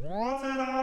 Dis-moi.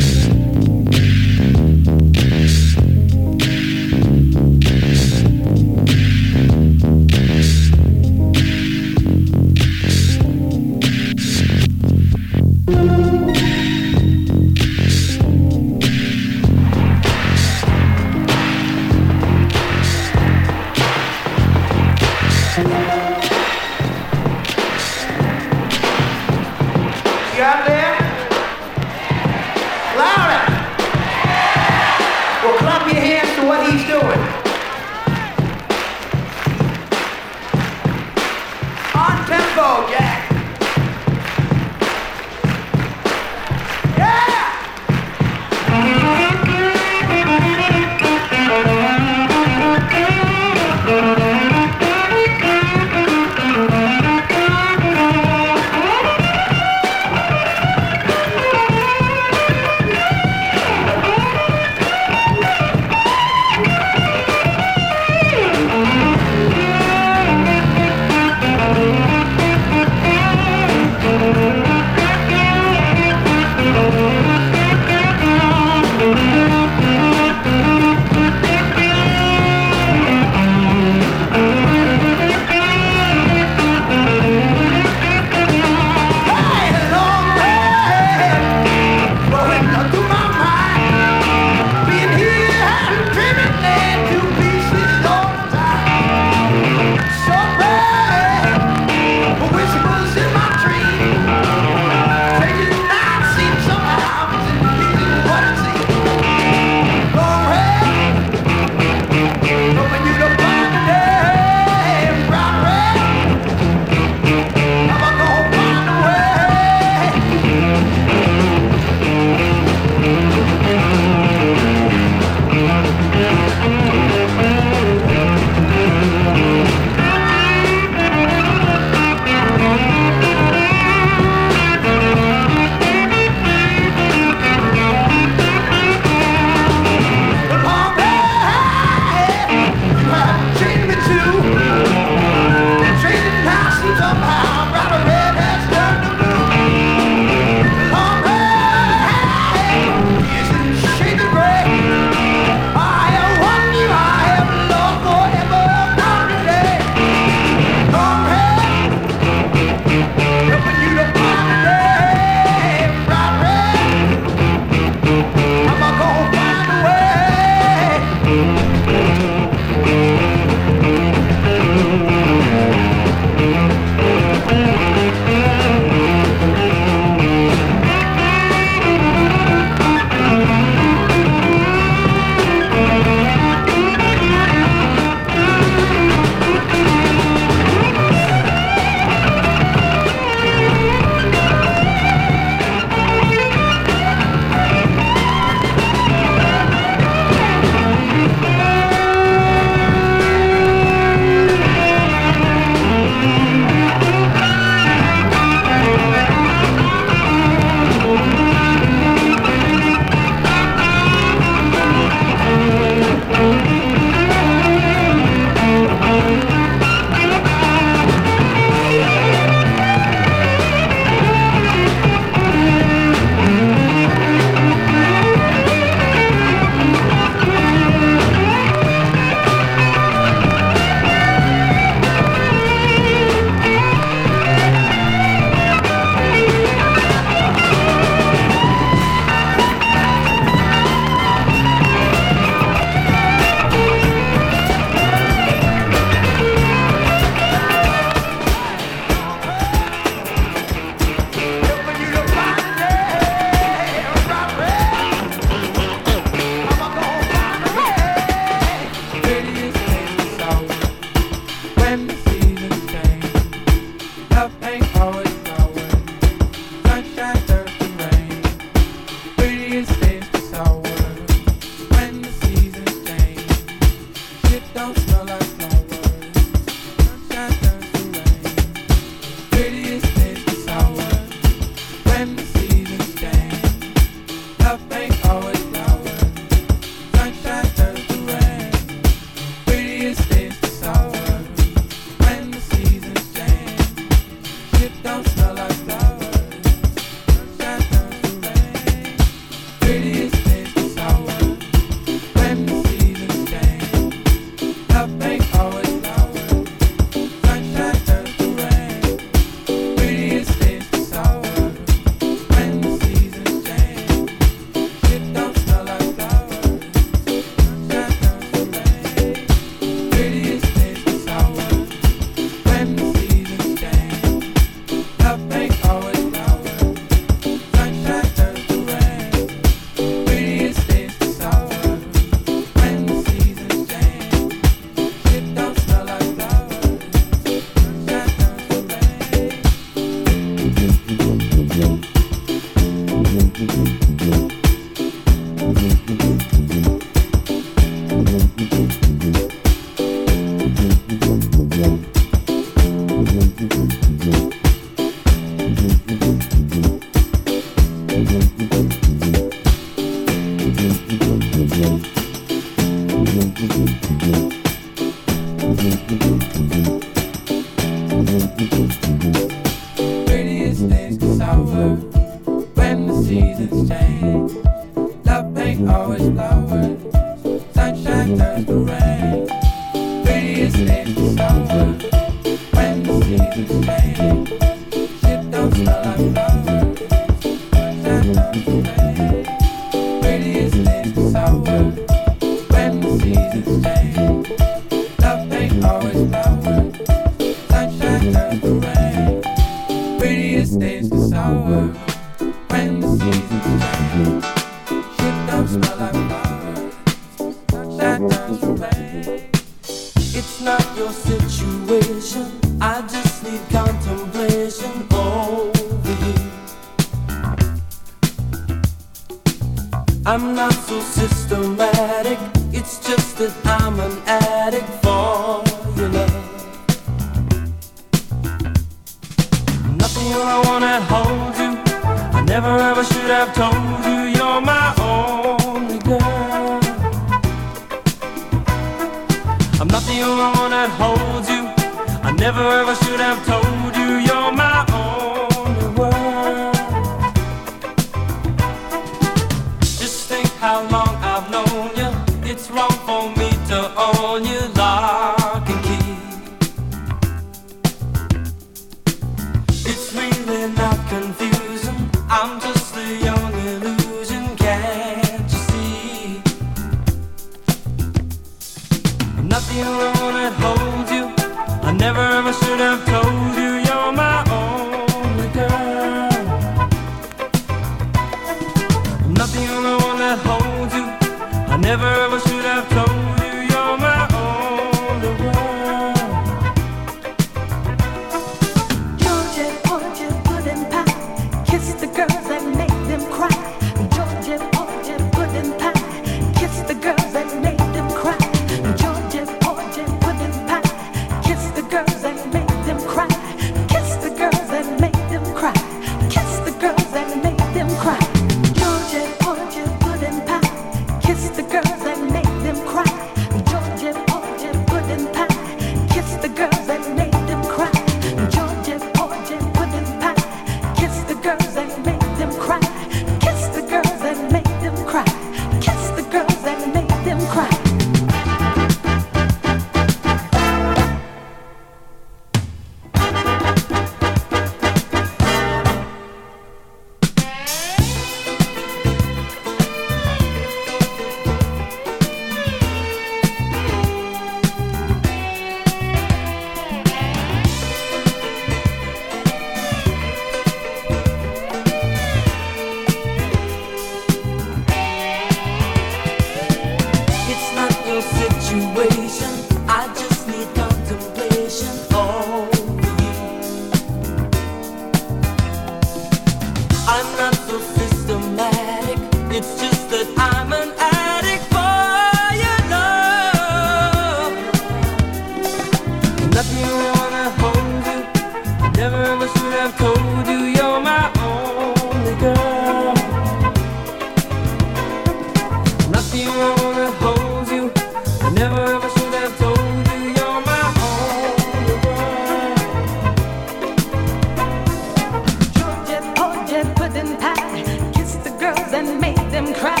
am cry.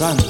Santo.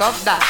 of that.